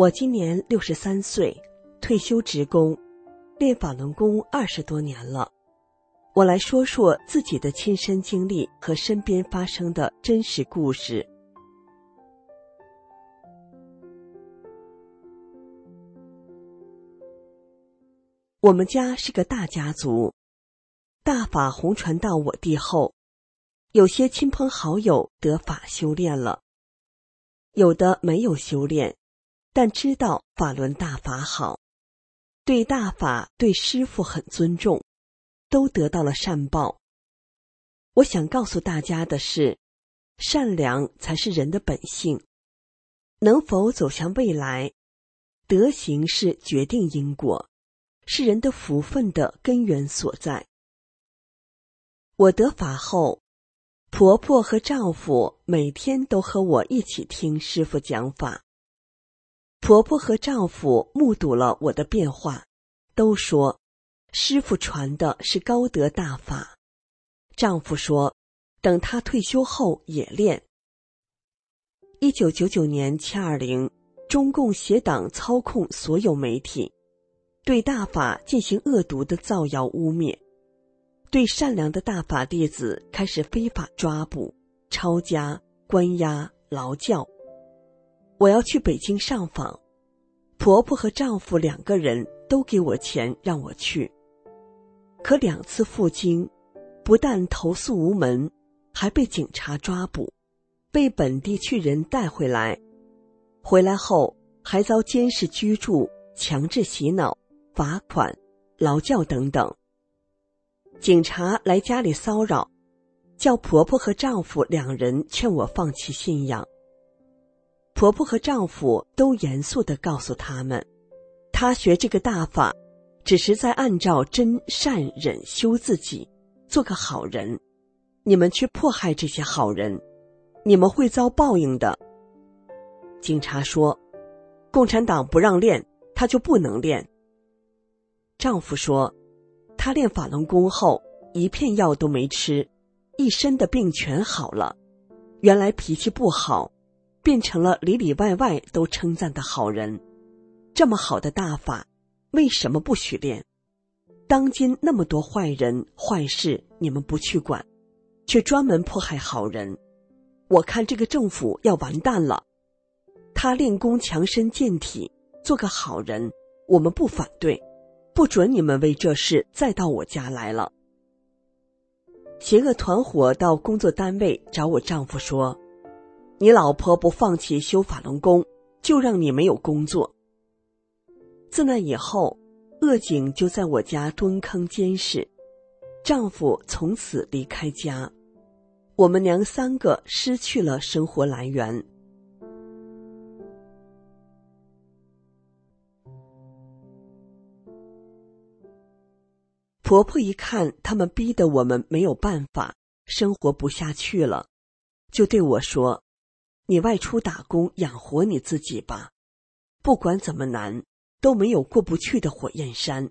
我今年六十三岁，退休职工，练法轮功二十多年了。我来说说自己的亲身经历和身边发生的真实故事。我们家是个大家族，大法红传到我地后，有些亲朋好友得法修炼了，有的没有修炼。但知道法轮大法好，对大法、对师傅很尊重，都得到了善报。我想告诉大家的是，善良才是人的本性。能否走向未来，德行是决定因果，是人的福分的根源所在。我得法后，婆婆和丈夫每天都和我一起听师傅讲法。婆婆和丈夫目睹了我的变化，都说师傅传的是高德大法。丈夫说，等他退休后也练。一九九九年七二零，中共邪党操控所有媒体，对大法进行恶毒的造谣污蔑，对善良的大法弟子开始非法抓捕、抄家、关押、劳教。我要去北京上访，婆婆和丈夫两个人都给我钱让我去。可两次赴京，不但投诉无门，还被警察抓捕，被本地区人带回来。回来后还遭监视居住、强制洗脑、罚款、劳教等等。警察来家里骚扰，叫婆婆和丈夫两人劝我放弃信仰。婆婆和丈夫都严肃的告诉他们：“她学这个大法，只是在按照真善忍修自己，做个好人。你们去迫害这些好人，你们会遭报应的。”警察说：“共产党不让练，他就不能练。”丈夫说：“他练法轮功后，一片药都没吃，一身的病全好了。原来脾气不好。”变成了里里外外都称赞的好人，这么好的大法，为什么不许练？当今那么多坏人坏事，你们不去管，却专门迫害好人，我看这个政府要完蛋了。他练功强身健体，做个好人，我们不反对，不准你们为这事再到我家来了。邪恶团伙到工作单位找我丈夫说。你老婆不放弃修法轮功，就让你没有工作。自那以后，恶警就在我家蹲坑监视，丈夫从此离开家，我们娘三个失去了生活来源。婆婆一看他们逼得我们没有办法，生活不下去了，就对我说：“你外出打工养活你自己吧，不管怎么难，都没有过不去的火焰山。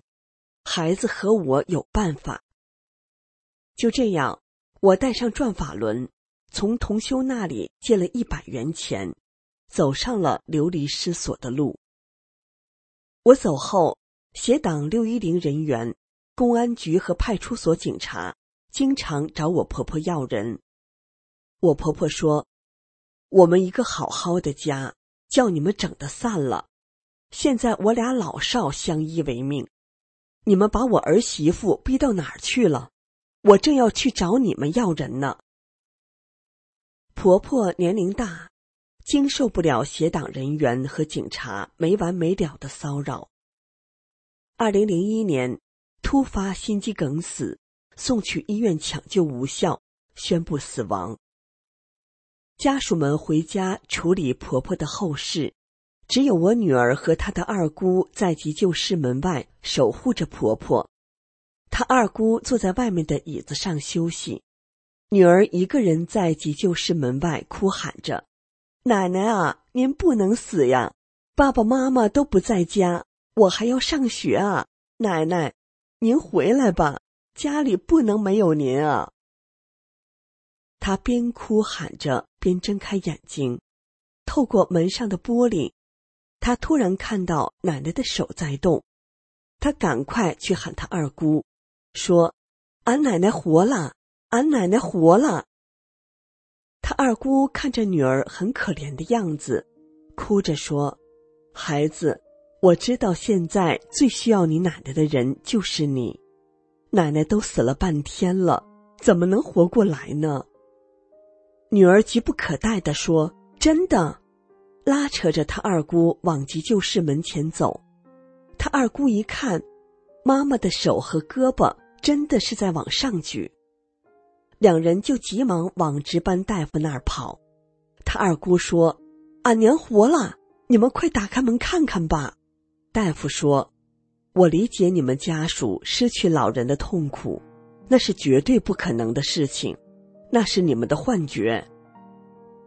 孩子和我有办法。”就这样，我带上转法轮，从同修那里借了一百元钱，走上了流离失所的路。我走后，协党六一零人员、公安局和派出所警察经常找我婆婆要人。我婆婆说：“我们一个好好的家，叫你们整的散了。现在我俩老少相依为命，你们把我儿媳妇逼到哪儿去了？”我正要去找你们要人呢。婆婆年龄大，经受不了协党人员和警察没完没了的骚扰。二零零一年突发心肌梗死，送去医院抢救无效，宣布死亡。家属们回家处理婆婆的后事，只有我女儿和她的二姑在急救室门外守护着婆婆。她二姑坐在外面的椅子上休息，女儿一个人在急救室门外哭喊着：“奶奶啊，您不能死呀！爸爸妈妈都不在家，我还要上学啊！奶奶，您回来吧，家里不能没有您啊！”他边哭喊着，边睁开眼睛，透过门上的玻璃，他突然看到奶奶的手在动，他赶快去喊他二姑。说：“俺奶奶活了，俺奶奶活了。”他二姑看着女儿很可怜的样子，哭着说：“孩子，我知道现在最需要你奶奶的人就是你。奶奶都死了半天了，怎么能活过来呢？”女儿急不可待地说：“真的。”拉扯着他二姑往急救室门前走。他二姑一看。妈妈的手和胳膊真的是在往上举，两人就急忙往值班大夫那儿跑。他二姑说：“俺娘活了，你们快打开门看看吧。”大夫说：“我理解你们家属失去老人的痛苦，那是绝对不可能的事情，那是你们的幻觉。”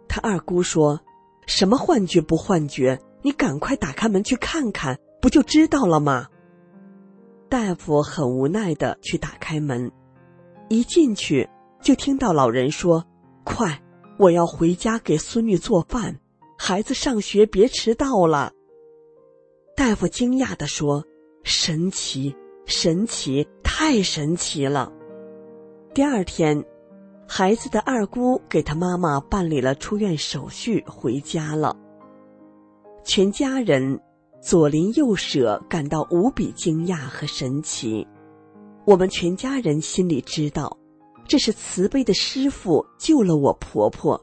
他二姑说：“什么幻觉不幻觉？你赶快打开门去看看，不就知道了吗？”大夫很无奈的去打开门，一进去就听到老人说：“快，我要回家给孙女做饭，孩子上学别迟到了。”大夫惊讶的说：“神奇，神奇，太神奇了！”第二天，孩子的二姑给他妈妈办理了出院手续，回家了。全家人。左邻右舍感到无比惊讶和神奇，我们全家人心里知道，这是慈悲的师傅救了我婆婆，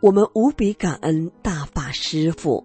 我们无比感恩大法师傅。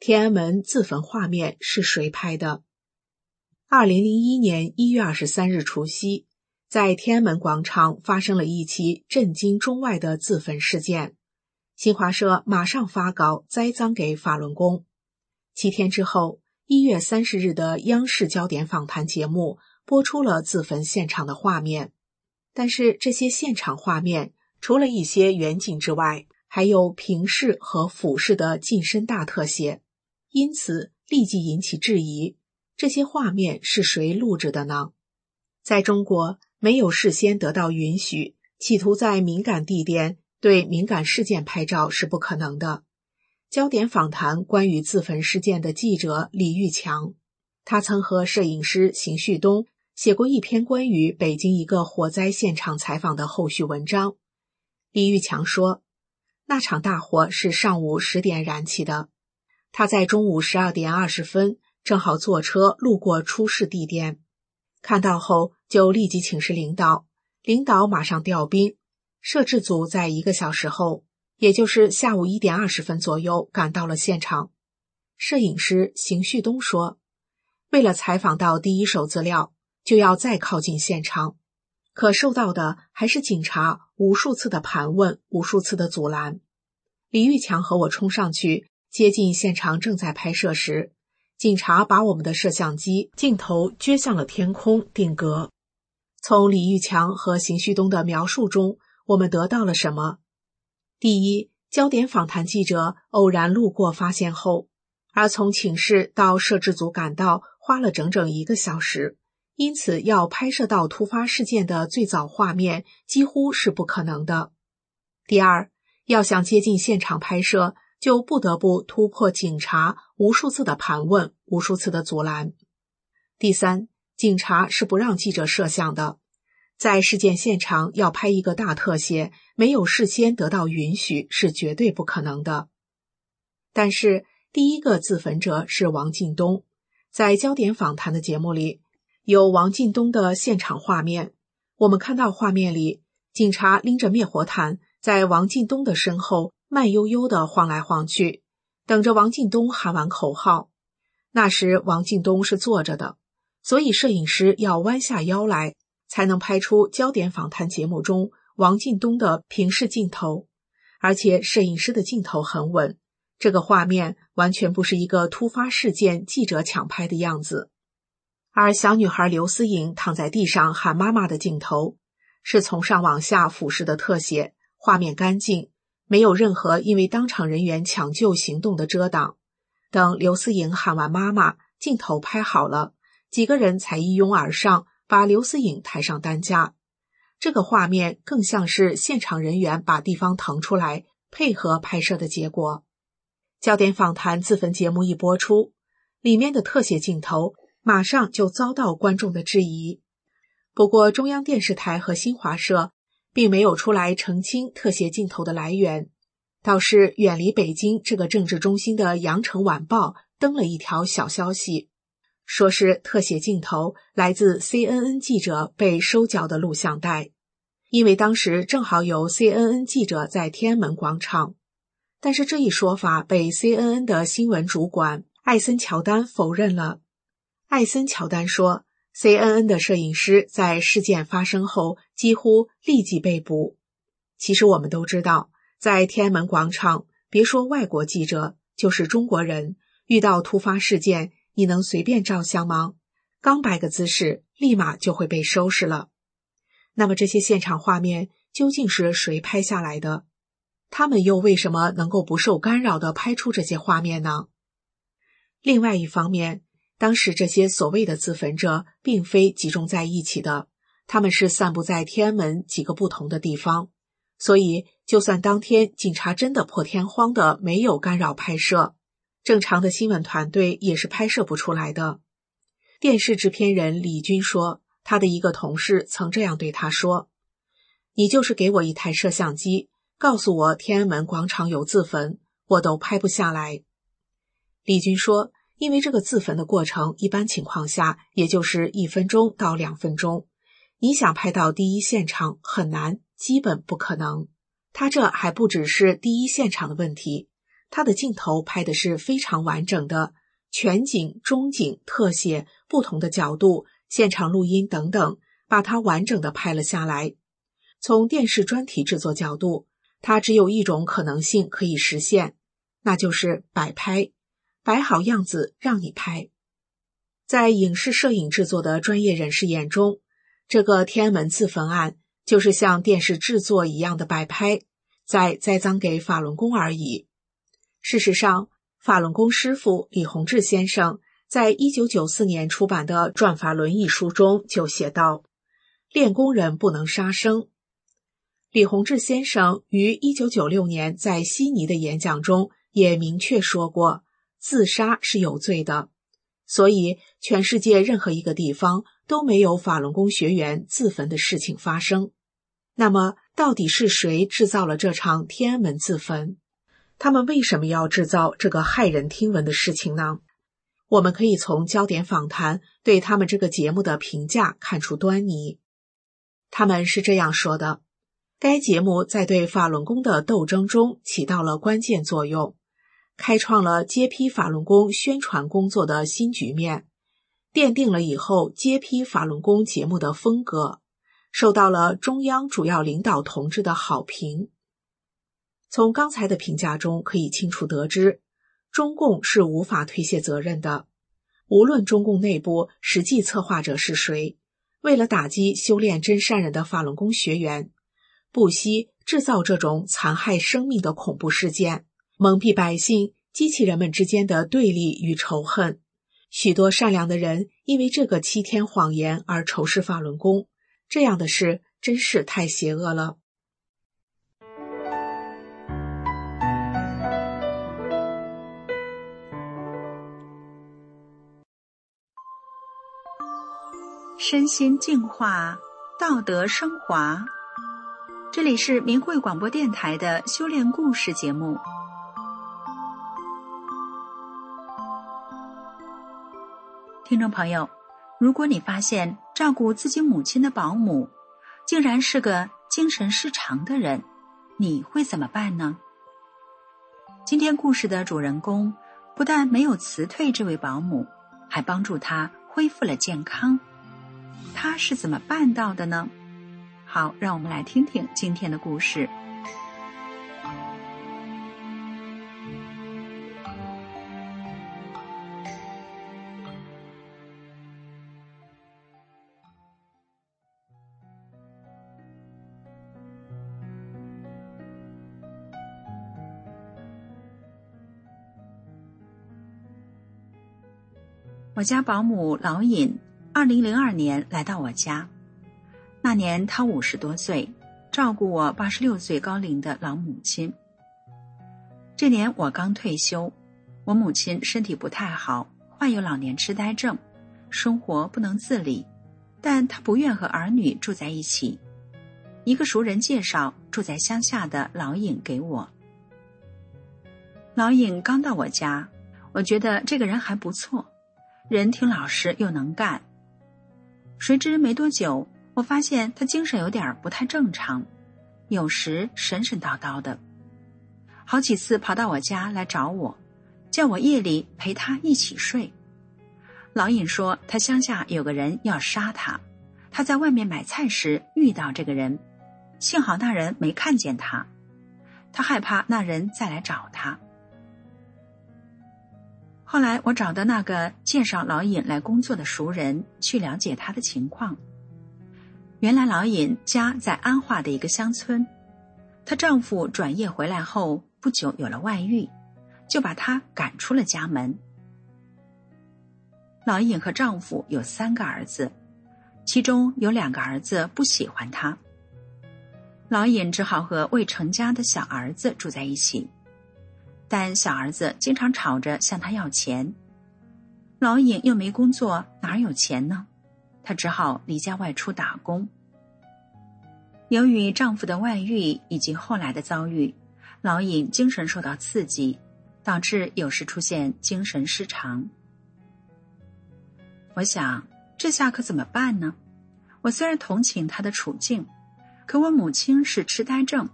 天安门自焚画面是谁拍的？二零零一年一月二十三日除夕，在天安门广场发生了一起震惊中外的自焚事件。新华社马上发稿栽赃给法轮功。七天之后，一月三十日的央视焦点访谈节目播出了自焚现场的画面，但是这些现场画面除了一些远景之外，还有平视和俯视的近身大特写。因此，立即引起质疑：这些画面是谁录制的呢？在中国，没有事先得到允许，企图在敏感地点对敏感事件拍照是不可能的。焦点访谈关于自焚事件的记者李玉强，他曾和摄影师邢旭东写过一篇关于北京一个火灾现场采访的后续文章。李玉强说，那场大火是上午十点燃起的，他在中午十二点二十分正好坐车路过出事地点，看到后就立即请示领导，领导马上调兵，摄制组在一个小时后。也就是下午一点二十分左右赶到了现场。摄影师邢旭东说：“为了采访到第一手资料，就要再靠近现场，可受到的还是警察无数次的盘问、无数次的阻拦。”李玉强和我冲上去接近现场，正在拍摄时，警察把我们的摄像机镜头撅向了天空定格。从李玉强和邢旭东的描述中，我们得到了什么？第一，焦点访谈记者偶然路过发现后，而从寝室到摄制组赶到花了整整一个小时，因此要拍摄到突发事件的最早画面几乎是不可能的。第二，要想接近现场拍摄，就不得不突破警察无数次的盘问、无数次的阻拦。第三，警察是不让记者摄像的。在事件现场要拍一个大特写，没有事先得到允许是绝对不可能的。但是第一个自焚者是王进东，在焦点访谈的节目里有王进东的现场画面。我们看到画面里，警察拎着灭火毯在王进东的身后慢悠悠的晃来晃去，等着王进东喊完口号。那时王进东是坐着的，所以摄影师要弯下腰来。才能拍出焦点访谈节目中王进东的平视镜头，而且摄影师的镜头很稳，这个画面完全不是一个突发事件记者抢拍的样子。而小女孩刘思颖躺在地上喊妈妈的镜头，是从上往下俯视的特写，画面干净，没有任何因为当场人员抢救行动的遮挡。等刘思颖喊完妈妈，镜头拍好了，几个人才一拥而上。把刘思颖抬上担架，这个画面更像是现场人员把地方腾出来配合拍摄的结果。焦点访谈自焚节目一播出，里面的特写镜头马上就遭到观众的质疑。不过，中央电视台和新华社并没有出来澄清特写镜头的来源，倒是远离北京这个政治中心的《羊城晚报》登了一条小消息。说是特写镜头来自 CNN 记者被收缴的录像带，因为当时正好有 CNN 记者在天安门广场。但是这一说法被 CNN 的新闻主管艾森乔丹否认了。艾森乔丹说，CNN 的摄影师在事件发生后几乎立即被捕。其实我们都知道，在天安门广场，别说外国记者，就是中国人遇到突发事件。你能随便照相吗？刚摆个姿势，立马就会被收拾了。那么这些现场画面究竟是谁拍下来的？他们又为什么能够不受干扰的拍出这些画面呢？另外一方面，当时这些所谓的自焚者并非集中在一起的，他们是散布在天安门几个不同的地方，所以就算当天警察真的破天荒的没有干扰拍摄。正常的新闻团队也是拍摄不出来的。电视制片人李军说，他的一个同事曾这样对他说：“你就是给我一台摄像机，告诉我天安门广场有自焚，我都拍不下来。”李军说：“因为这个自焚的过程，一般情况下也就是一分钟到两分钟，你想拍到第一现场很难，基本不可能。他这还不只是第一现场的问题。”他的镜头拍的是非常完整的，全景、中景、特写、不同的角度、现场录音等等，把它完整的拍了下来。从电视专题制作角度，它只有一种可能性可以实现，那就是摆拍，摆好样子让你拍。在影视摄影制作的专业人士眼中，这个天安门自焚案就是像电视制作一样的摆拍，在栽赃给法轮功而已。事实上，法轮功师傅李洪志先生在一九九四年出版的《转法轮》一书中就写道：“练功人不能杀生。”李洪志先生于一九九六年在悉尼的演讲中也明确说过，自杀是有罪的。所以，全世界任何一个地方都没有法轮功学员自焚的事情发生。那么，到底是谁制造了这场天安门自焚？他们为什么要制造这个骇人听闻的事情呢？我们可以从焦点访谈对他们这个节目的评价看出端倪。他们是这样说的：该节目在对法轮功的斗争中起到了关键作用。开创了揭批法轮功宣传工作的新局面，奠定了以后揭批法轮功节目的风格，受到了中央主要领导同志的好评。从刚才的评价中可以清楚得知，中共是无法推卸责任的。无论中共内部实际策划者是谁，为了打击修炼真善人的法轮功学员，不惜制造这种残害生命的恐怖事件。蒙蔽百姓，激起人们之间的对立与仇恨。许多善良的人因为这个欺天谎言而仇视法轮功，这样的事真是太邪恶了。身心净化，道德升华。这里是明慧广播电台的修炼故事节目。听众朋友，如果你发现照顾自己母亲的保姆竟然是个精神失常的人，你会怎么办呢？今天故事的主人公不但没有辞退这位保姆，还帮助她恢复了健康。他是怎么办到的呢？好，让我们来听听今天的故事。我家保姆老尹，二零零二年来到我家。那年他五十多岁，照顾我八十六岁高龄的老母亲。这年我刚退休，我母亲身体不太好，患有老年痴呆症，生活不能自理，但她不愿和儿女住在一起。一个熟人介绍住在乡下的老尹给我。老尹刚到我家，我觉得这个人还不错。人挺老实又能干，谁知没多久，我发现他精神有点不太正常，有时神神叨叨的，好几次跑到我家来找我，叫我夜里陪他一起睡。老尹说他乡下有个人要杀他，他在外面买菜时遇到这个人，幸好那人没看见他，他害怕那人再来找他。后来我找的那个介绍老尹来工作的熟人去了解他的情况。原来老尹家在安化的一个乡村，她丈夫转业回来后不久有了外遇，就把她赶出了家门。老尹和丈夫有三个儿子，其中有两个儿子不喜欢她，老尹只好和未成家的小儿子住在一起。但小儿子经常吵着向他要钱，老尹又没工作，哪有钱呢？她只好离家外出打工。由于丈夫的外遇以及后来的遭遇，老尹精神受到刺激，导致有时出现精神失常。我想，这下可怎么办呢？我虽然同情他的处境，可我母亲是痴呆症。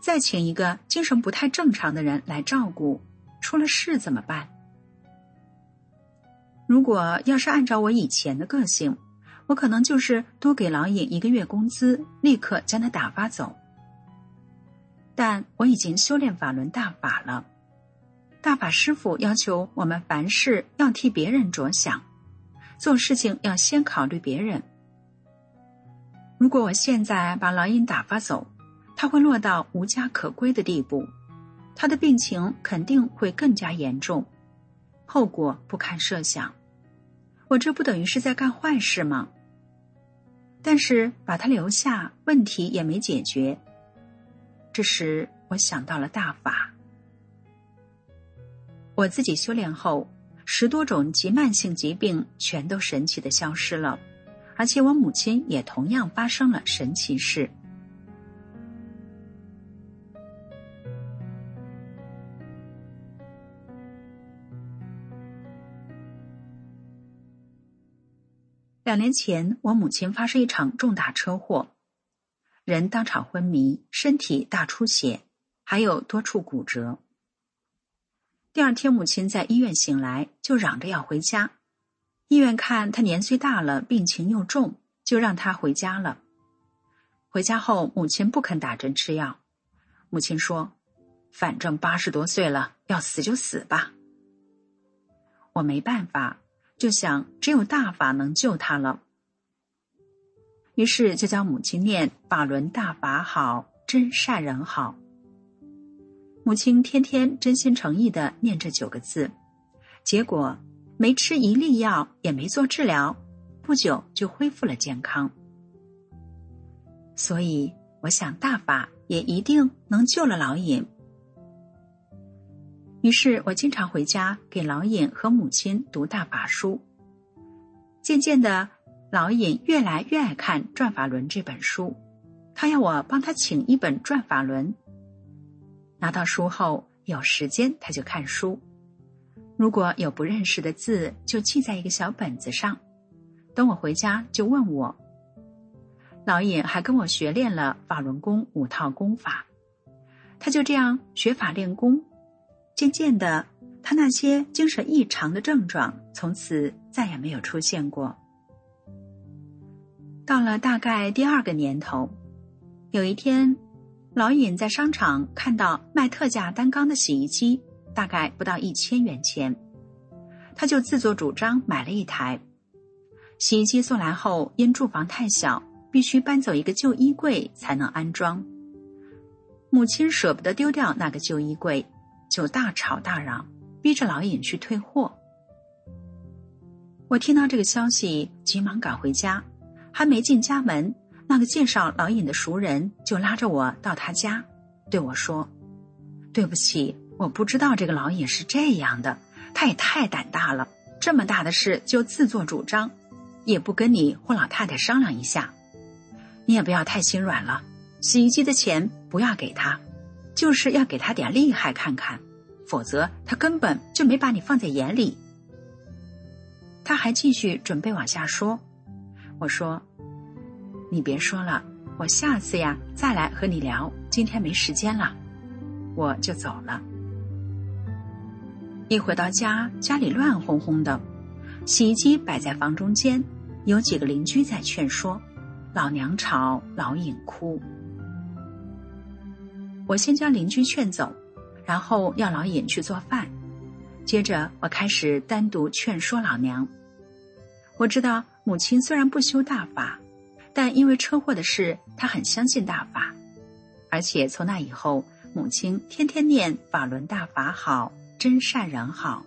再请一个精神不太正常的人来照顾，出了事怎么办？如果要是按照我以前的个性，我可能就是多给老尹一个月工资，立刻将他打发走。但我已经修炼法轮大法了，大法师傅要求我们凡事要替别人着想，做事情要先考虑别人。如果我现在把老尹打发走，他会落到无家可归的地步，他的病情肯定会更加严重，后果不堪设想。我这不等于是在干坏事吗？但是把他留下，问题也没解决。这时我想到了大法。我自己修炼后，十多种急慢性疾病全都神奇的消失了，而且我母亲也同样发生了神奇事。两年前，我母亲发生一场重大车祸，人当场昏迷，身体大出血，还有多处骨折。第二天，母亲在医院醒来，就嚷着要回家。医院看她年岁大了，病情又重，就让她回家了。回家后，母亲不肯打针吃药。母亲说：“反正八十多岁了，要死就死吧。”我没办法。就想只有大法能救他了，于是就教母亲念“法轮大法好，真善人好”。母亲天天真心诚意的念这九个字，结果没吃一粒药，也没做治疗，不久就恢复了健康。所以我想大法也一定能救了老尹。于是我经常回家给老尹和母亲读大法书。渐渐的，老尹越来越爱看《转法轮》这本书，他要我帮他请一本《转法轮》。拿到书后，有时间他就看书，如果有不认识的字，就记在一个小本子上，等我回家就问我。老尹还跟我学练了法轮功五套功法，他就这样学法练功。渐渐的，他那些精神异常的症状从此再也没有出现过。到了大概第二个年头，有一天，老尹在商场看到卖特价单缸的洗衣机，大概不到一千元钱，他就自作主张买了一台。洗衣机送来后，因住房太小，必须搬走一个旧衣柜才能安装。母亲舍不得丢掉那个旧衣柜。就大吵大嚷，逼着老尹去退货。我听到这个消息，急忙赶回家，还没进家门，那个介绍老尹的熟人就拉着我到他家，对我说：“对不起，我不知道这个老尹是这样的，他也太胆大了，这么大的事就自作主张，也不跟你或老太太商量一下。你也不要太心软了，洗衣机的钱不要给他。”就是要给他点厉害看看，否则他根本就没把你放在眼里。他还继续准备往下说，我说：“你别说了，我下次呀再来和你聊，今天没时间了。”我就走了。一回到家，家里乱哄哄的，洗衣机摆在房中间，有几个邻居在劝说，老娘吵，老尹哭。我先将邻居劝走，然后要老尹去做饭。接着，我开始单独劝说老娘。我知道母亲虽然不修大法，但因为车祸的事，她很相信大法。而且从那以后，母亲天天念“法轮大法好，真善人好”。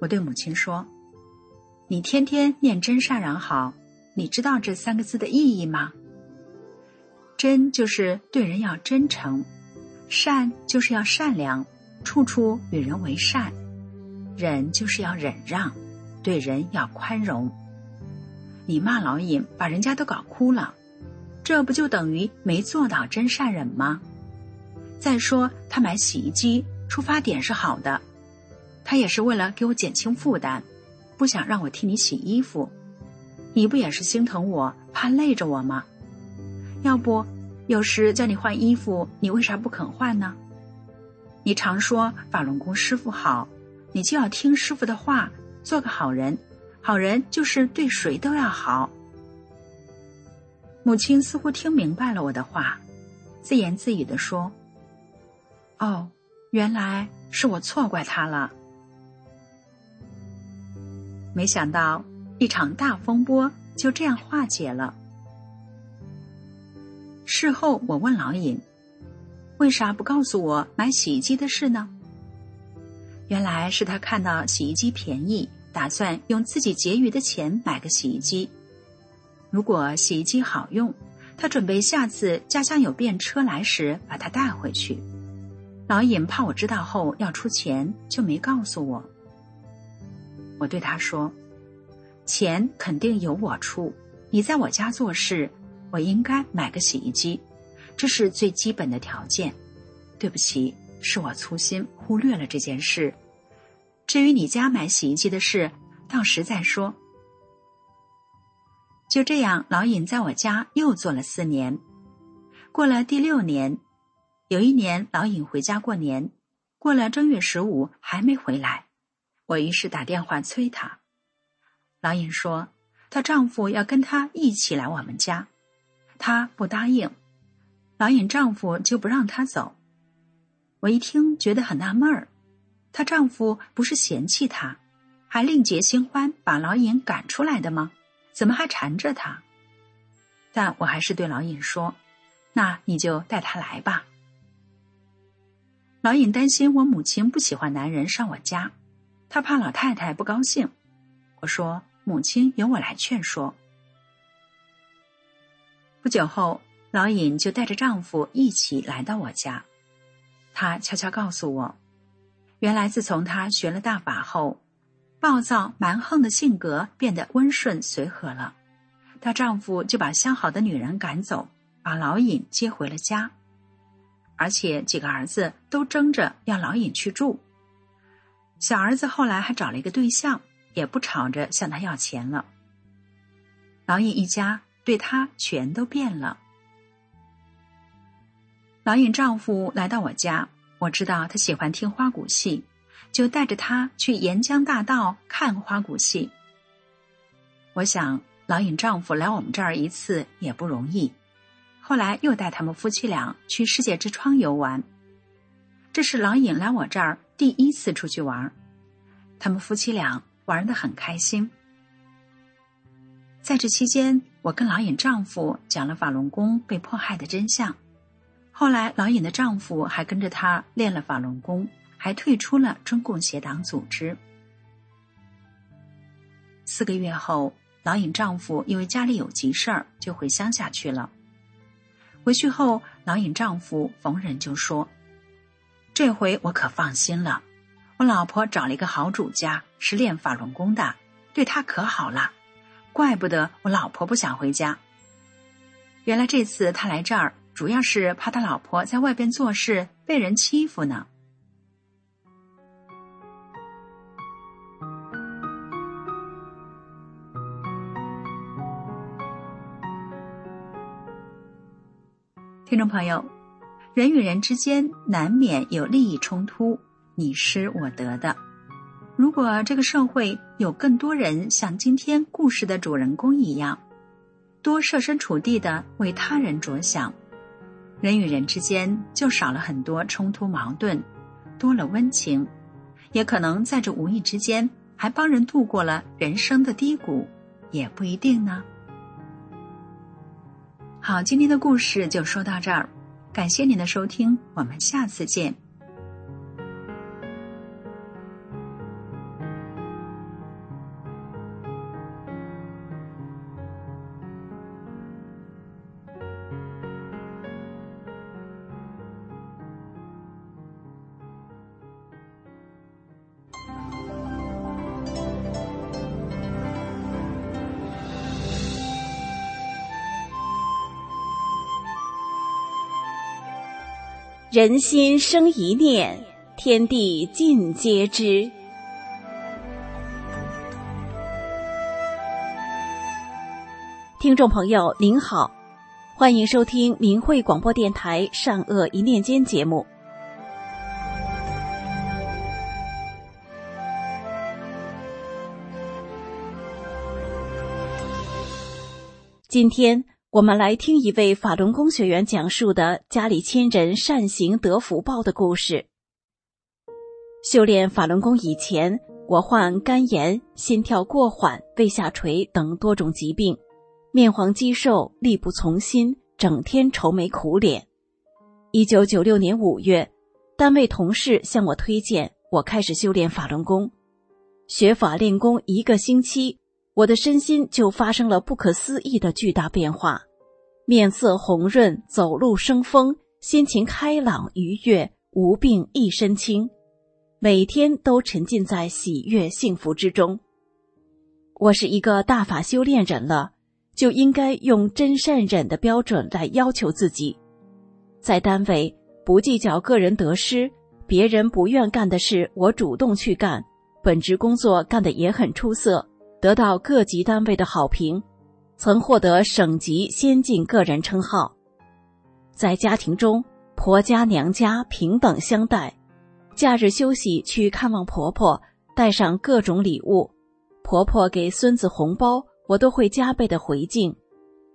我对母亲说：“你天天念真善人好，你知道这三个字的意义吗？”真就是对人要真诚，善就是要善良，处处与人为善；忍就是要忍让，对人要宽容。你骂老尹，把人家都搞哭了，这不就等于没做到真善忍吗？再说他买洗衣机出发点是好的，他也是为了给我减轻负担，不想让我替你洗衣服。你不也是心疼我，怕累着我吗？要不，有时叫你换衣服，你为啥不肯换呢？你常说法轮功师傅好，你就要听师傅的话，做个好人。好人就是对谁都要好。母亲似乎听明白了我的话，自言自语的说：“哦，原来是我错怪他了。”没想到一场大风波就这样化解了。事后，我问老尹：“为啥不告诉我买洗衣机的事呢？”原来是他看到洗衣机便宜，打算用自己结余的钱买个洗衣机。如果洗衣机好用，他准备下次家乡有便车来时把它带回去。老尹怕我知道后要出钱，就没告诉我。我对他说：“钱肯定由我出，你在我家做事，我应该买个洗衣机，这是最基本的条件。对不起，是我粗心忽略了这件事。至于你家买洗衣机的事，到时再说。”就这样，老尹在我家又做了四年。过了第六年，有一年老尹回家过年，过了正月十五还没回来。我于是打电话催她。老尹说，她丈夫要跟她一起来我们家，她不答应，老尹丈夫就不让她走。我一听觉得很纳闷儿，她丈夫不是嫌弃她，还另结新欢把老尹赶出来的吗？怎么还缠着她？但我还是对老尹说：“那你就带她来吧。”老尹担心我母亲不喜欢男人上我家。他怕老太太不高兴，我说：“母亲由我来劝说。”不久后，老尹就带着丈夫一起来到我家。她悄悄告诉我，原来自从她学了大法后，暴躁蛮横的性格变得温顺随和了。她丈夫就把相好的女人赶走，把老尹接回了家，而且几个儿子都争着要老尹去住。小儿子后来还找了一个对象，也不吵着向他要钱了。老尹一家对他全都变了。老尹丈夫来到我家，我知道他喜欢听花鼓戏，就带着他去沿江大道看花鼓戏。我想老尹丈夫来我们这儿一次也不容易，后来又带他们夫妻俩去世界之窗游玩。这是老尹来我这儿。第一次出去玩，他们夫妻俩玩的很开心。在这期间，我跟老尹丈夫讲了法轮功被迫害的真相。后来，老尹的丈夫还跟着他练了法轮功，还退出了中共邪党组织。四个月后，老尹丈夫因为家里有急事儿，就回乡下去了。回去后，老尹丈夫逢人就说。这回我可放心了，我老婆找了一个好主家，是练法轮功的，对她可好了，怪不得我老婆不想回家。原来这次他来这儿，主要是怕他老婆在外边做事被人欺负呢。听众朋友。人与人之间难免有利益冲突，你失我得的。如果这个社会有更多人像今天故事的主人公一样，多设身处地的为他人着想，人与人之间就少了很多冲突矛盾，多了温情，也可能在这无意之间还帮人度过了人生的低谷，也不一定呢。好，今天的故事就说到这儿。感谢您的收听，我们下次见。人心生一念，天地尽皆知。听众朋友您好，欢迎收听明慧广播电台《善恶一念间》节目。今天。我们来听一位法轮功学员讲述的家里亲人善行得福报的故事。修炼法轮功以前，我患肝炎、心跳过缓、胃下垂等多种疾病，面黄肌瘦、力不从心，整天愁眉苦脸。一九九六年五月，单位同事向我推荐，我开始修炼法轮功。学法练功一个星期。我的身心就发生了不可思议的巨大变化，面色红润，走路生风，心情开朗愉悦，无病一身轻，每天都沉浸在喜悦幸福之中。我是一个大法修炼人了，就应该用真善忍的标准来要求自己。在单位不计较个人得失，别人不愿干的事我主动去干，本职工作干得也很出色，得到各级单位的好评，曾获得省级先进个人称号。在家庭中，婆家娘家平等相待，假日休息去看望婆婆，带上各种礼物。婆婆给孙子红包，我都会加倍的回敬。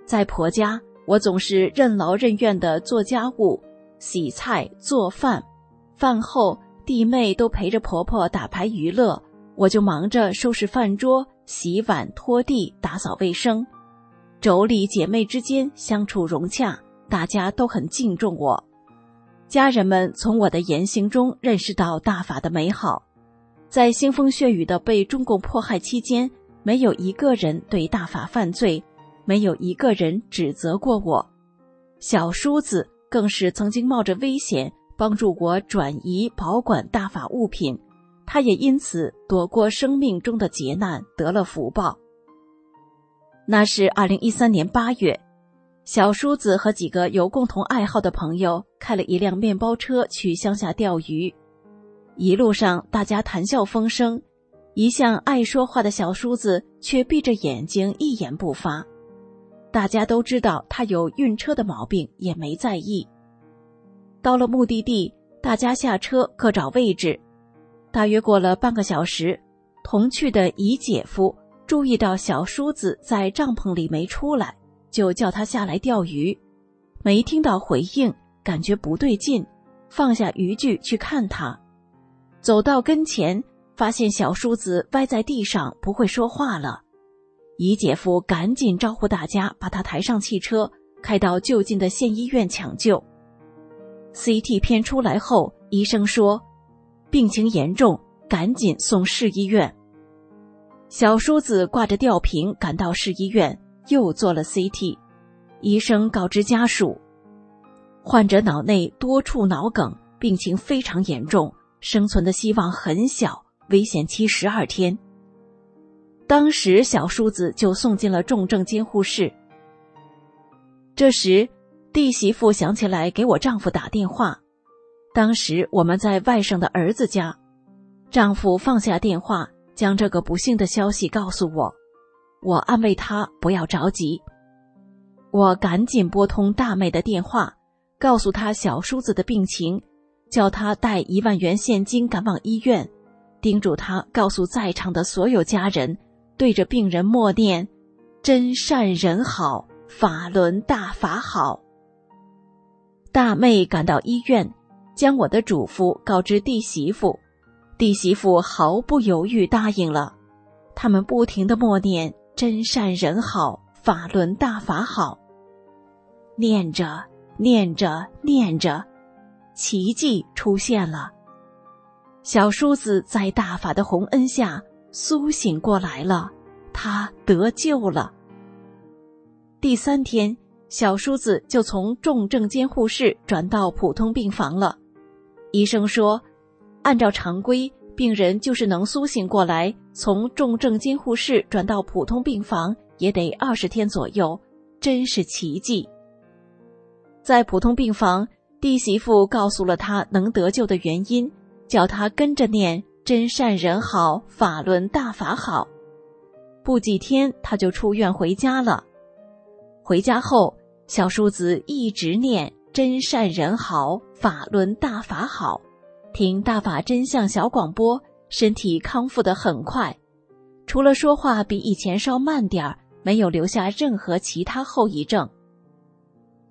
在婆家，我总是任劳任怨的做家务、洗菜、做饭。饭后，弟妹都陪着婆婆打牌娱乐，我就忙着收拾饭桌、洗碗、拖地、打扫卫生。妯娌姐妹之间相处融洽，大家都很敬重我。家人们从我的言行中认识到大法的美好。在腥风血雨的被中共迫害期间，没有一个人对大法犯罪，没有一个人指责过我。小叔子更是曾经冒着危险帮助我转移保管大法物品，他也因此躲过生命中的劫难，得了福报。那是二零一三年八月，小叔子和几个有共同爱好的朋友开了一辆面包车去乡下钓鱼。一路上，大家谈笑风生，一向爱说话的小叔子却闭着眼睛一言不发。大家都知道他有晕车的毛病，也没在意。到了目的地，大家下车各找位置。大约过了半个小时，同去的姨姐夫注意到小叔子在帐篷里没出来，就叫他下来钓鱼。没听到回应，感觉不对劲，放下渔具去看他。走到跟前，发现小叔子歪在地上，不会说话了。姨姐夫赶紧招呼大家，把他抬上汽车，开到就近的县医院抢救。CT 片出来后，医生说病情严重，赶紧送市医院。小叔子挂着吊瓶赶到市医院，又做了 CT。医生告知家属，患者脑内多处脑梗，病情非常严重。生存的希望很小，危险期十二天。当时小叔子就送进了重症监护室。这时，弟媳妇想起来给我丈夫打电话。当时我们在外甥的儿子家，丈夫放下电话，将这个不幸的消息告诉我。我安慰他不要着急。我赶紧拨通大妹的电话，告诉她小叔子的病情。叫他带一万元现金赶往医院，叮嘱他告诉在场的所有家人，对着病人默念：“真善人好，法轮大法好。”大妹赶到医院，将我的嘱咐告知弟媳妇，弟媳妇毫不犹豫答应了。他们不停的默念：“真善人好，法轮大法好。”念着，念着，念着。奇迹出现了，小叔子在大法的洪恩下苏醒过来了，他得救了。第三天，小叔子就从重症监护室转到普通病房了。医生说，按照常规，病人就是能苏醒过来，从重症监护室转到普通病房也得二十天左右，真是奇迹。在普通病房。弟媳妇告诉了他能得救的原因，叫他跟着念“真善人好，法轮大法好”。不几天，他就出院回家了。回家后，小叔子一直念“真善人好，法轮大法好”，听大法真相小广播，身体康复的很快，除了说话比以前稍慢点儿，没有留下任何其他后遗症。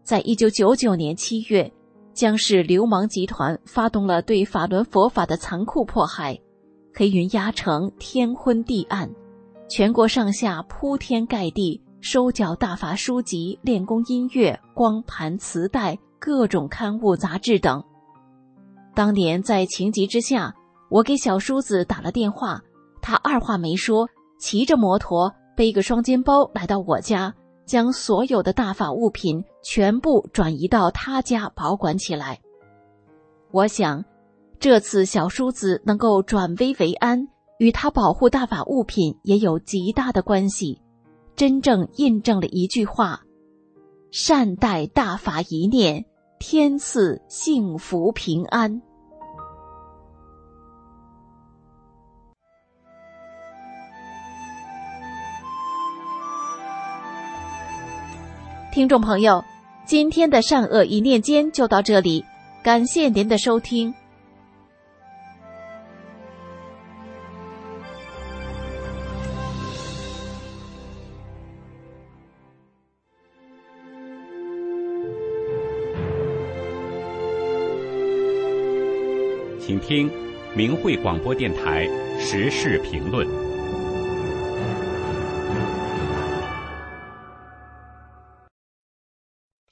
在一九九九年七月。将是流氓集团发动了对法轮佛法的残酷迫害，黑云压城，天昏地暗，全国上下铺天盖地收缴大法书籍、练功音乐、光盘、磁带、各种刊物、杂志等。当年在情急之下，我给小叔子打了电话，他二话没说，骑着摩托，背个双肩包来到我家。将所有的大法物品全部转移到他家保管起来。我想，这次小叔子能够转危为安，与他保护大法物品也有极大的关系，真正印证了一句话：“善待大法一念，天赐幸福平安。”听众朋友，今天的善恶一念间就到这里，感谢您的收听。请听明慧广播电台时事评论。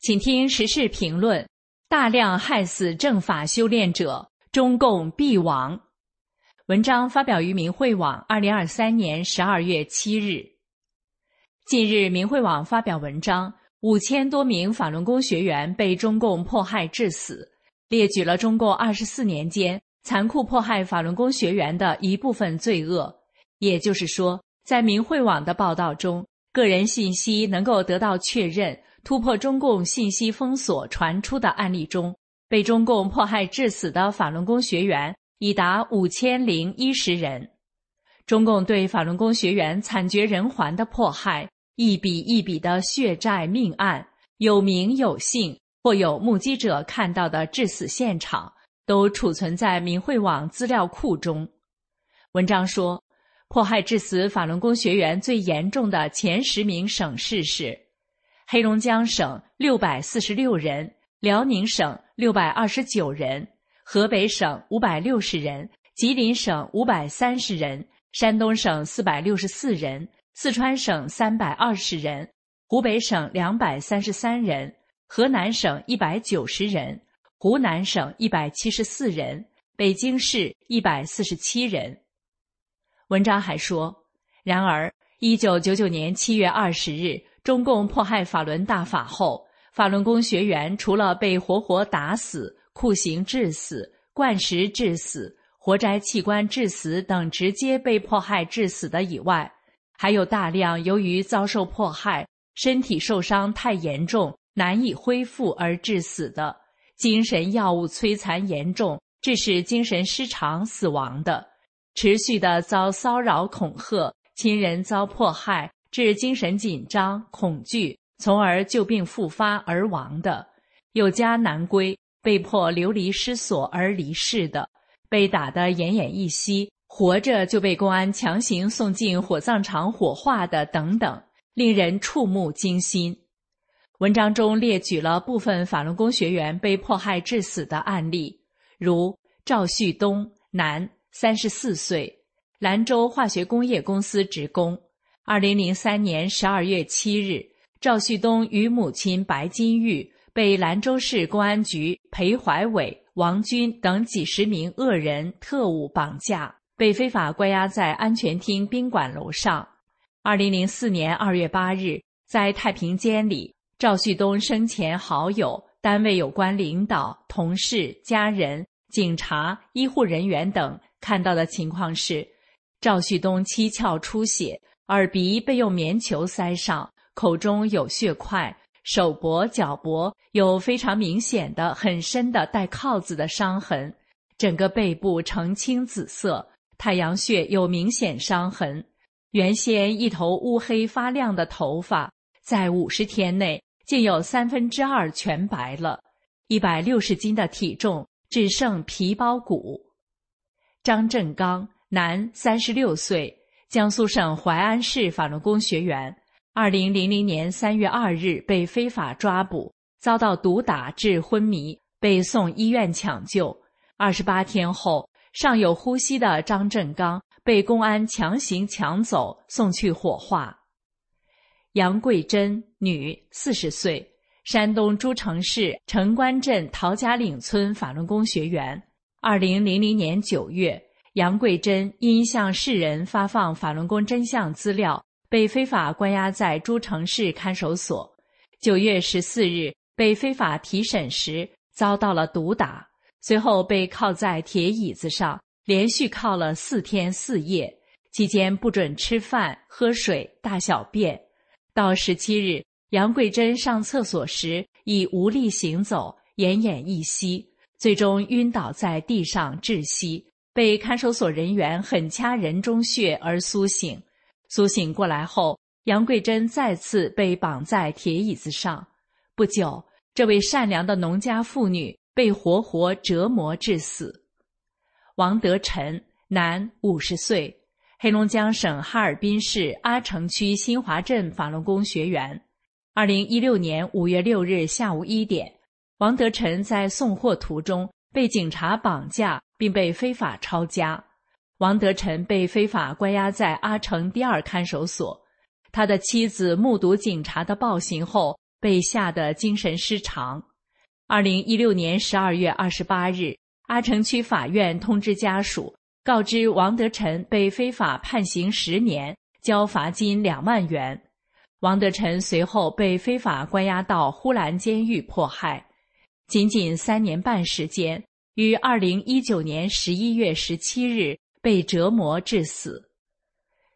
请听时事评论：大量害死正法修炼者，中共必亡。文章发表于明慧网，二零二三年十二月七日。近日，明慧网发表文章，五千多名法轮功学员被中共迫害致死，列举了中共二十四年间残酷迫害法轮功学员的一部分罪恶。也就是说，在明慧网的报道中，个人信息能够得到确认。突破中共信息封锁传出的案例中，被中共迫害致死的法轮功学员已达五千零一十人。中共对法轮功学员惨绝人寰的迫害，一笔一笔的血债命案，有名有姓或有目击者看到的致死现场，都储存在明慧网资料库中。文章说，迫害致死法轮功学员最严重的前十名省市是。黑龙江省六百四十六人，辽宁省六百二十九人，河北省五百六十人，吉林省五百三十人，山东省四百六十四人，四川省三百二十人，湖北省两百三十三人，河南省一百九十人，湖南省一百七十四人，北京市一百四十七人。文章还说，然而，一九九九年七月二十日。中共迫害法轮大法后，法轮功学员除了被活活打死、酷刑致死、灌食致死、活摘器官致死等直接被迫害致死的以外，还有大量由于遭受迫害、身体受伤太严重、难以恢复而致死的，精神药物摧残严重致使精神失常死亡的，持续的遭骚扰恐吓、亲人遭迫害。致精神紧张、恐惧，从而旧病复发而亡的；有家难归，被迫流离失所而离世的；被打得奄奄一息，活着就被公安强行送进火葬场火化的等等，令人触目惊心。文章中列举了部分法轮功学员被迫害致死的案例，如赵旭东，男，三十四岁，兰州化学工业公司职工。二零零三年十二月七日，赵旭东与母亲白金玉被兰州市公安局裴怀伟、王军等几十名恶人特务绑架，被非法关押在安全厅宾馆楼上。二零零四年二月八日，在太平间里，赵旭东生前好友、单位有关领导、同事、家人、警察、医护人员等看到的情况是，赵旭东七窍出血。耳鼻被用棉球塞上，口中有血块，手脖、脚脖有非常明显的、很深的带铐子的伤痕，整个背部呈青紫色，太阳穴有明显伤痕。原先一头乌黑发亮的头发，在五十天内竟有三分之二全白了。一百六十斤的体重只剩皮包骨。张振刚，男，三十六岁。江苏省淮安市法轮功学员，二零零零年三月二日被非法抓捕，遭到毒打致昏迷，被送医院抢救。二十八天后，尚有呼吸的张振刚被公安强行抢走，送去火化。杨桂珍，女，四十岁，山东诸城市城关镇陶家岭村法轮功学员，二零零零年九月。杨桂珍因向世人发放法轮功真相资料，被非法关押在诸城市看守所。九月十四日被非法提审时，遭到了毒打，随后被铐在铁椅子上，连续铐了四天四夜，期间不准吃饭、喝水、大小便。到十七日，杨桂珍上厕所时已无力行走，奄奄一息，最终晕倒在地上窒息，被看守所人员狠掐人中穴而苏醒。苏醒过来后，杨桂珍再次被绑在铁椅子上。不久，这位善良的农家妇女。被活活折磨致死。王德臣，男，五十岁，黑龙江省哈尔滨市阿城区新华镇法轮功学员。二零一六年五月六日下午一点，王德臣在送货途中被警察绑架，并被非法抄家。王德臣被非法关押在阿城第二看守所。他的妻子目睹警察的暴行后，被吓得精神失常。二零一六年十二月二十八日，阿城区法院通知家属，告知王德臣被非法判刑十年，交罚金两万元。王德臣随后被非法关押到呼兰监狱迫害，仅仅三年半时间，于二零一九年十一月十七日被折磨致死。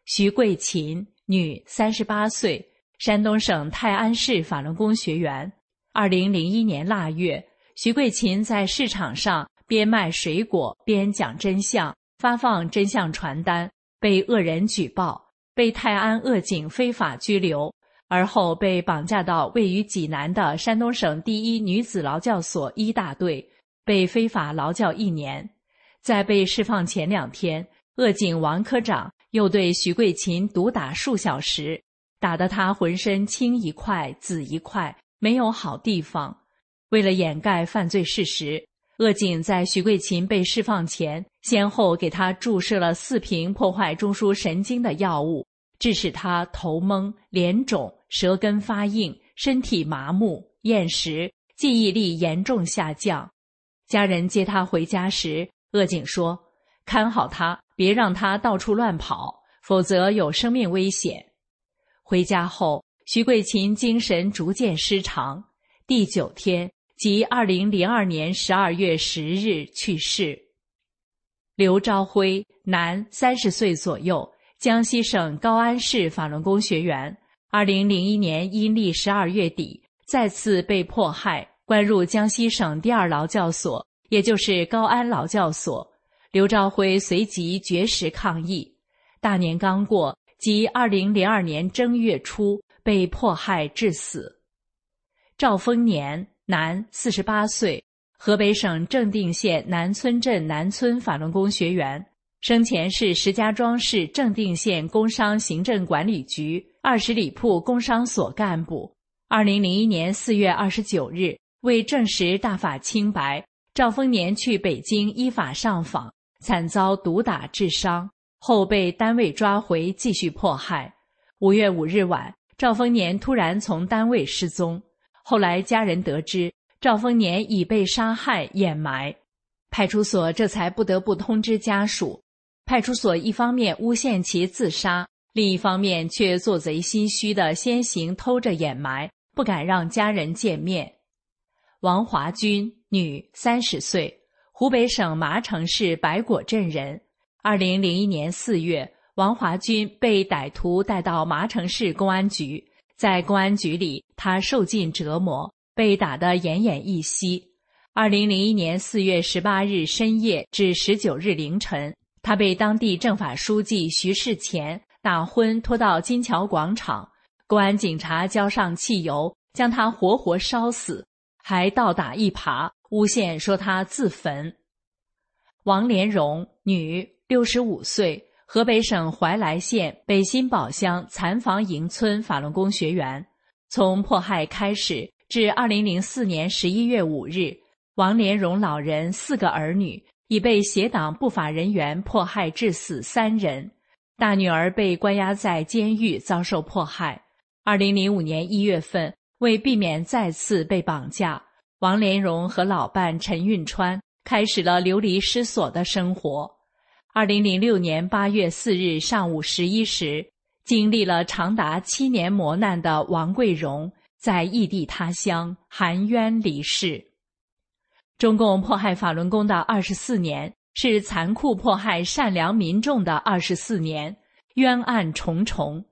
徐桂琴，女，三十八岁，山东省泰安市法轮功学员。二零零一年腊月，徐桂琴在市场上边卖水果边讲真相，发放真相传单，被恶人举报，被泰安恶警非法拘留，而后被绑架到位于济南的山东省第一女子劳教所一大队，被非法劳教一年。在被释放前两天，恶警王科长又对徐桂琴毒打数小时，打得她浑身青一块紫一块。没有好地方。为了掩盖犯罪事实，恶警在徐桂琴被释放前，先后给他注射了四瓶破坏中枢神经的药物，致使他头懵、脸肿、舌根发硬、身体麻木、厌食、记忆力严重下降。家人接他回家时，恶警说：“看好他，别让他到处乱跑，否则有生命危险。”回家后。徐桂琴精神逐渐失常，第九天即二零零二年十二月十日去世。刘朝辉，男，三十岁左右，江西省高安市法轮功学员。二零零一年阴历十二月底，再次被迫害，关入江西省第二劳教所，也就是高安劳教所。刘朝辉随即绝食抗议。大年刚过，即二零零二年正月初。被迫害致死。赵丰年，男，四十八岁，河北省正定县南村镇南村法轮功学员，生前是石家庄市正定县工商行政管理局二十里铺工商所干部。二零零一年四月二十九日，为证实大法清白，赵丰年去北京依法上访，惨遭毒打致伤，后被单位抓回继续迫害。五月五日晚。赵丰年突然从单位失踪，后来家人得知赵丰年已被杀害掩埋，派出所这才不得不通知家属。派出所一方面诬陷其自杀，另一方面却做贼心虚的先行偷着掩埋，不敢让家人见面。王华军，女，三十岁，湖北省麻城市白果镇人。二零零一年四月。王华军被歹徒带到麻城市公安局，在公安局里，他受尽折磨，被打得奄奄一息。二零零一年四月十八日深夜至十九日凌晨，他被当地政法书记徐世前打昏，拖到金桥广场，公安警察浇上汽油，将他活活烧死，还倒打一耙，诬陷说他自焚。王连荣，女，六十五岁。河北省怀来县北新堡乡残房营村法轮功学员，从迫害开始至二零零四年十一月五日，王连荣老人四个儿女已被邪党不法人员迫害致死三人，大女儿被关押在监狱遭受迫害。二零零五年一月份，为避免再次被绑架，王连荣和老伴陈运川开始了流离失所的生活。二零零六年八月四日上午十一时，经历了长达七年磨难的王桂荣在异地他乡含冤离世。中共迫害法轮功的二十四年，是残酷迫害善良民众的二十四年，冤案重重。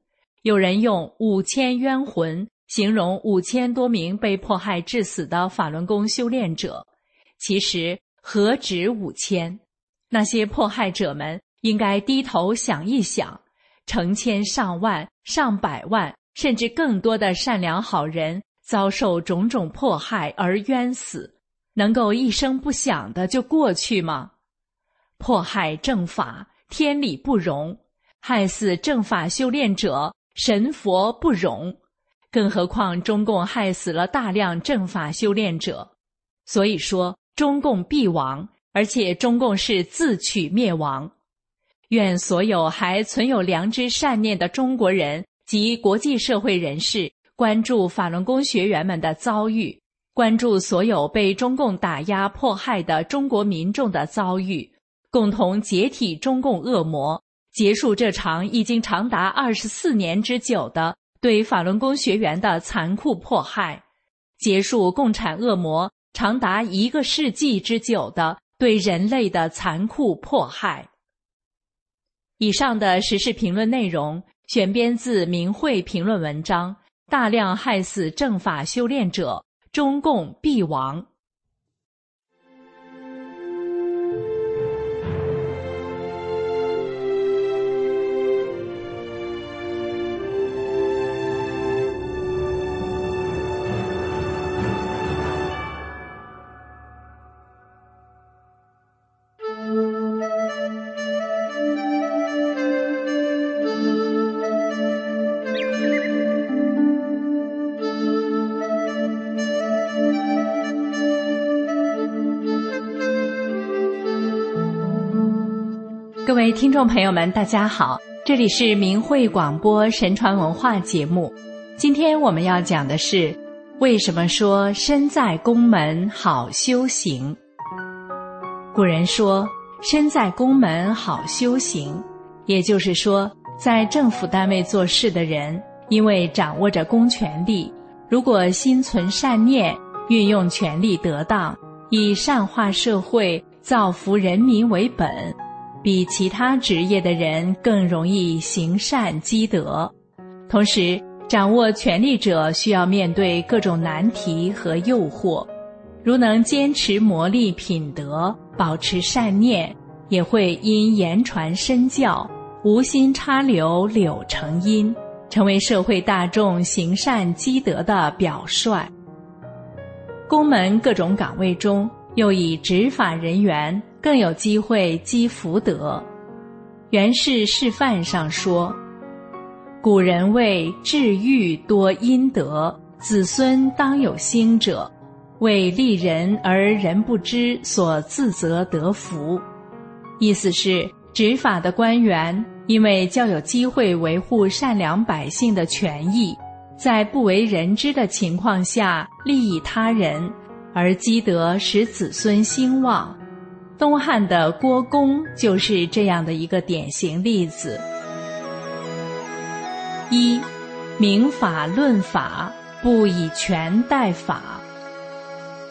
有人用“五千冤魂”形容五千多名被迫害致死的法轮功修炼者，其实何止五千？那些迫害者们应该低头想一想，成千上万、上百万，甚至更多的善良好人遭受种种迫害而冤死，能够一声不响的就过去吗？迫害正法，天理不容；害死正法修炼者。神佛不容，更何况中共害死了大量正法修炼者，所以说中共必亡，而且中共是自取灭亡。愿所有还存有良知善念的中国人及国际社会人士关注法轮功学员们的遭遇，关注所有被中共打压迫害的中国民众的遭遇，共同解体中共恶魔。结束这场已经长达二十四年之久的对法轮功学员的残酷迫害，结束共产恶魔长达一个世纪之久的对人类的残酷迫害。以上的时事评论内容选编自明慧评论文章：大量害死政法修炼者，中共必亡。各位听众朋友们，大家好，这里是明慧广播神传文化节目。今天我们要讲的是，为什么说身在宫门好修行？古人说，身在宫门好修行，也就是说，在政府单位做事的人，因为掌握着公权力，如果心存善念，运用权力得当，以善化社会、造福人民为本。比其他职业的人更容易行善积德，同时掌握权力者需要面对各种难题和诱惑，如能坚持磨砺品德，保持善念，也会因言传身教，无心插柳柳成荫，成为社会大众行善积德的表率。宫门各种岗位中，又以执法人员。更有机会积福德。袁氏示范上说：“古人谓治愈多阴德，子孙当有兴者，为利人而人不知，所自责得福。”意思是，执法的官员因为较有机会维护善良百姓的权益，在不为人知的情况下利益他人，而积德使子孙兴旺。东汉的郭公就是这样的一个典型例子。一，明法论法，不以权代法。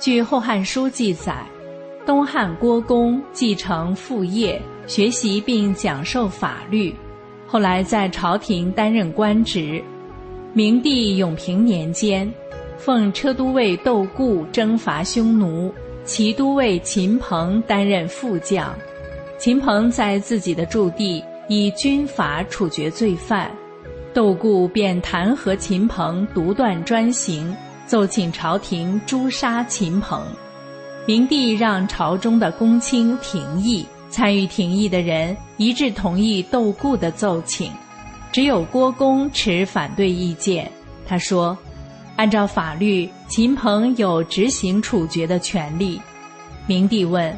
据《后汉书》记载，东汉郭公继承父业，学习并讲授法律，后来在朝廷担任官职。明帝永平年间，奉车都尉窦固征伐匈奴。齐都尉秦鹏担任副将，秦鹏在自己的驻地以军法处决罪犯，窦固便弹劾秦鹏独断专行，奏请朝廷诛杀秦鹏。明帝让朝中的公卿廷议，参与廷议的人一致同意窦固的奏请，只有郭公持反对意见。他说。按照法律，秦鹏有执行处决的权利。明帝问：“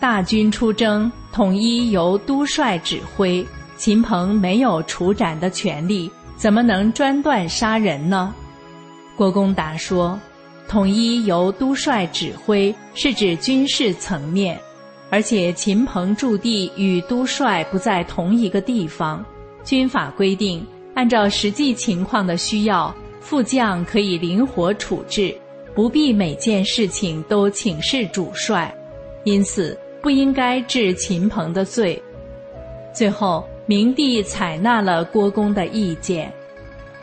大军出征，统一由都帅指挥，秦鹏没有处斩的权利，怎么能专断杀人呢？”郭公达说：“统一由都帅指挥是指军事层面，而且秦鹏驻地与都帅不在同一个地方，军法规定，按照实际情况的需要。”副将可以灵活处置，不必每件事情都请示主帅，因此不应该治秦鹏的罪。最后，明帝采纳了郭公的意见，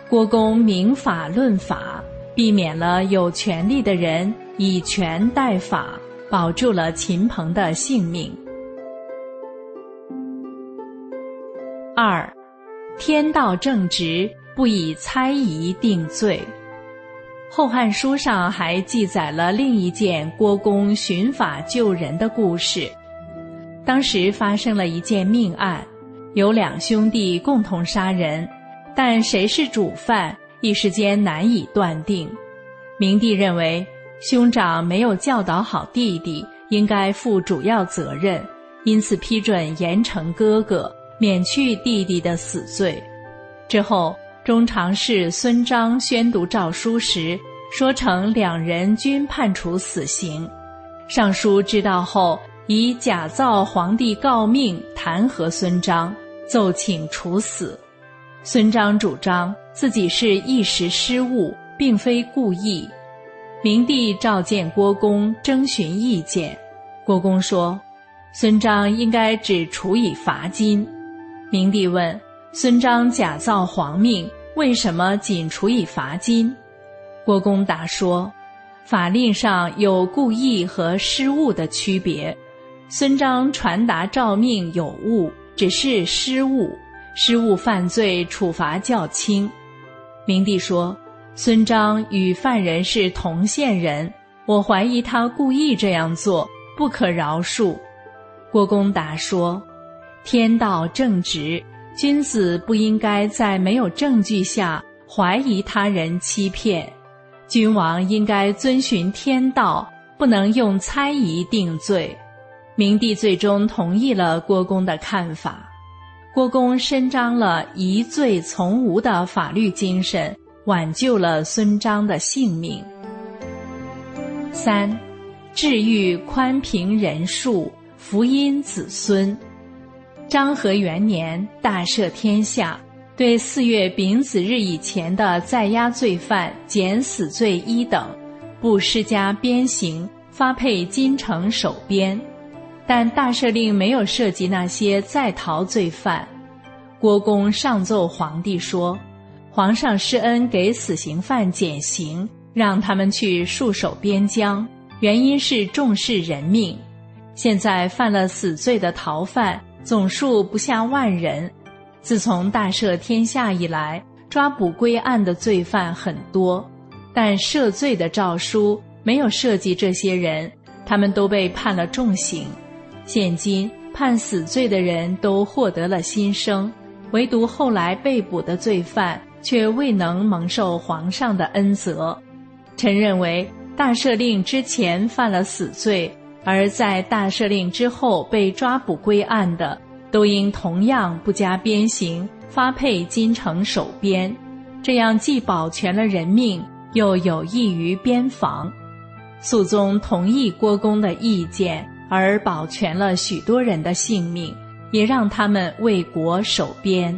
郭公明法论法，避免了有权力的人以权代法，保住了秦鹏的性命。二，天道正直，不以猜疑定罪。《后汉书》上还记载了另一件郭公寻法救人的故事。当时发生了一件命案，有两兄弟共同杀人，但谁是主犯，一时间难以断定。明帝认为兄长没有教导好弟弟，应该负主要责任，因此批准严惩哥哥，免去弟弟的死罪。之后。中常侍孙章宣读诏书时，说成两人均判处死刑。尚书知道后，以假造皇帝诰命弹劾孙章，奏请处死。孙章主张自己是一时失误，并非故意。明帝召见郭公，征询意见。郭公说：“孙章应该只处以罚金。”明帝问。孙章假造皇命，为什么仅处以罚金？郭公答说：“法令上有故意和失误的区别。孙章传达诏命有误，只是失误，失误犯罪处罚较轻。”明帝说：“孙章与犯人是同县人，我怀疑他故意这样做，不可饶恕。”郭公答说：“天道正直。”君子不应该在没有证据下怀疑他人欺骗，君王应该遵循天道，不能用猜疑定罪。明帝最终同意了郭公的看法，郭公伸张了疑罪从无的法律精神，挽救了孙章的性命。三，治愈宽平仁术，福音子孙。章和元年，大赦天下，对四月丙子日以前的在押罪犯减死罪一等，不施加鞭刑，发配京城守边。但大赦令没有涉及那些在逃罪犯。郭公上奏皇帝说：“皇上施恩给死刑犯减刑，让他们去戍守边疆，原因是重视人命。现在犯了死罪的逃犯。”总数不下万人。自从大赦天下以来，抓捕归案的罪犯很多，但赦罪的诏书没有涉及这些人，他们都被判了重刑。现今判死罪的人都获得了新生，唯独后来被捕的罪犯却未能蒙受皇上的恩泽。臣认为，大赦令之前犯了死罪。而在大赦令之后被抓捕归案的，都应同样不加鞭刑，发配京城守边，这样既保全了人命，又有益于边防。肃宗同意郭公的意见，而保全了许多人的性命，也让他们为国守边。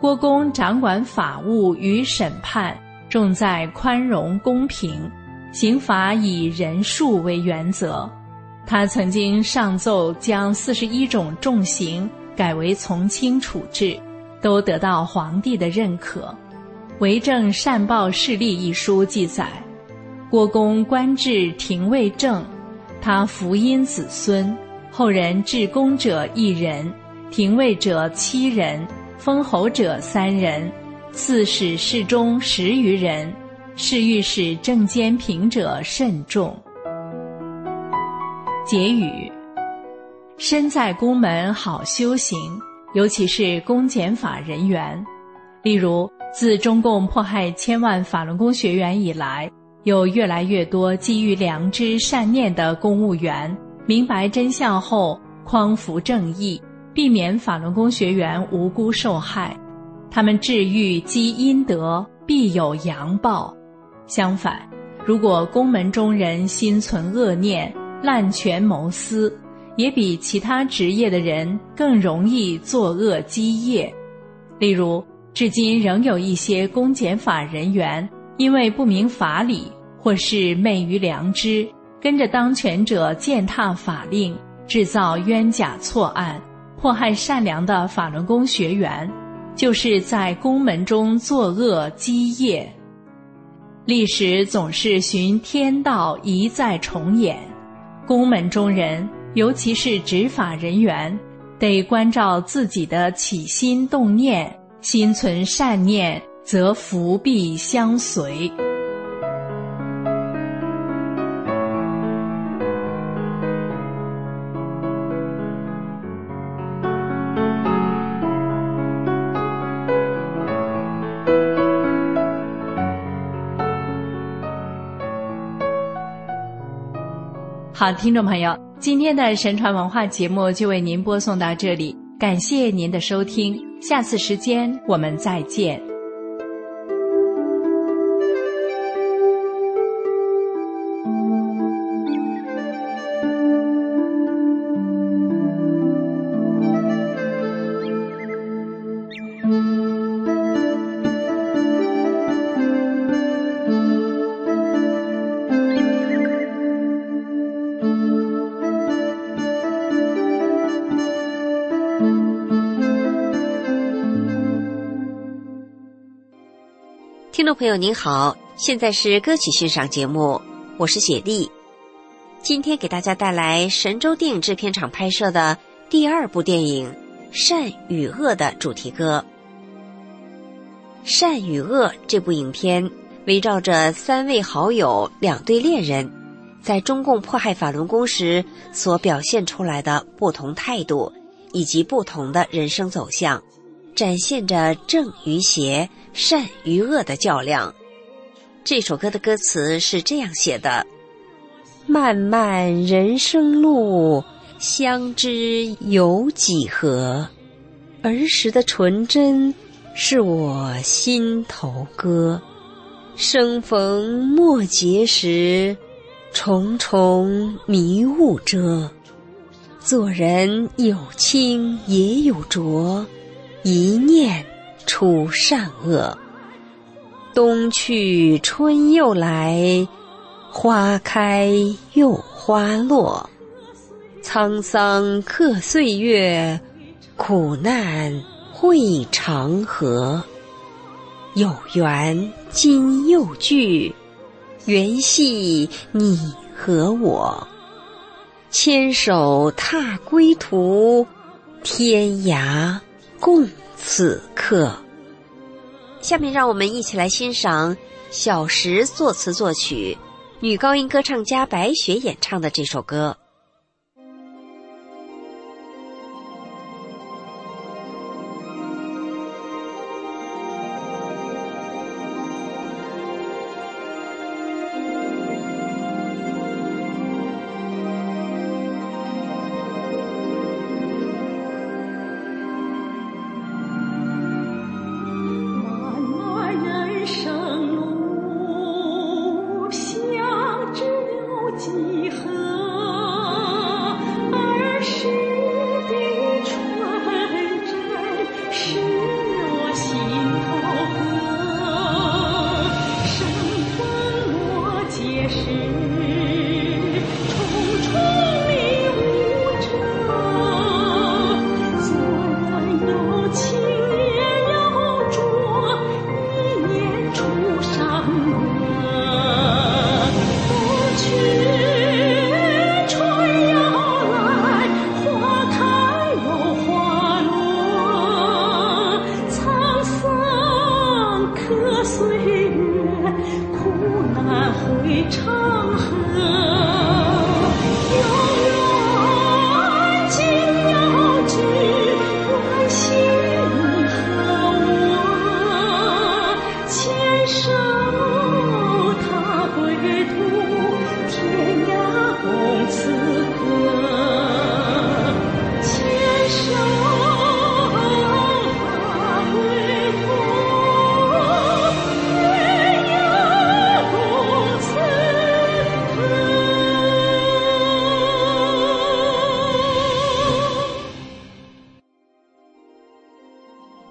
郭公掌管法务与审判，重在宽容公平。刑罚以人数为原则，他曾经上奏将四十一种重刑改为从轻处置，都得到皇帝的认可。《为政善报事例》一书记载，郭公官至廷尉正，他福荫子孙，后人至公者一人，廷尉者七人，封侯者三人，刺史侍中十余人。是欲使正监平者慎重。结语：身在宫门好修行，尤其是公检法人员。例如，自中共迫害千万法轮功学员以来，有越来越多基于良知善念的公务员明白真相后，匡扶正义，避免法轮功学员无辜受害。他们治愈积阴德，必有阳报。相反，如果宫门中人心存恶念、滥权谋私，也比其他职业的人更容易作恶积业。例如，至今仍有一些公检法人员因为不明法理或是昧于良知，跟着当权者践踏法令，制造冤假错案，迫害善良的法轮功学员，就是在宫门中作恶积业。历史总是循天道一再重演，宫门中人，尤其是执法人员。得关照自己的起心动念，心存善念，则福必相随。好，听众朋友。今天的神传文化节目就为您播送到这里，感谢您的收听，下次时间我们再见。听众朋友您好，现在是歌曲欣赏节目，我是雪莉。今天给大家带来神州电影制片厂拍摄的第二部电影《善与恶》的主题歌。《善与恶》这部影片围绕着三位好友、两对恋人，在中共迫害法轮功时所表现出来的不同态度，以及不同的人生走向。展现着正与邪、善与恶的较量。这首歌的歌词是这样写的：“漫漫人生路，相知有几何？儿时的纯真，是我心头歌。生逢莫结时，重重迷雾遮。做人有清也有浊。”一念出善恶，冬去春又来，花开又花落，沧桑刻岁月，苦难会长河。有缘今又聚，缘系你和我，牵手踏归途，天涯。共此刻。下面让我们一起来欣赏小石作词作曲、女高音歌唱家白雪演唱的这首歌。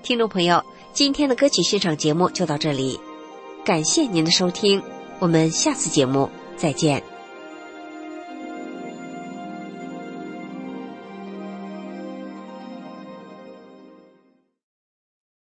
听众朋友，今天的歌曲欣赏节目就到这里，感谢您的收听，我们下次节目再见。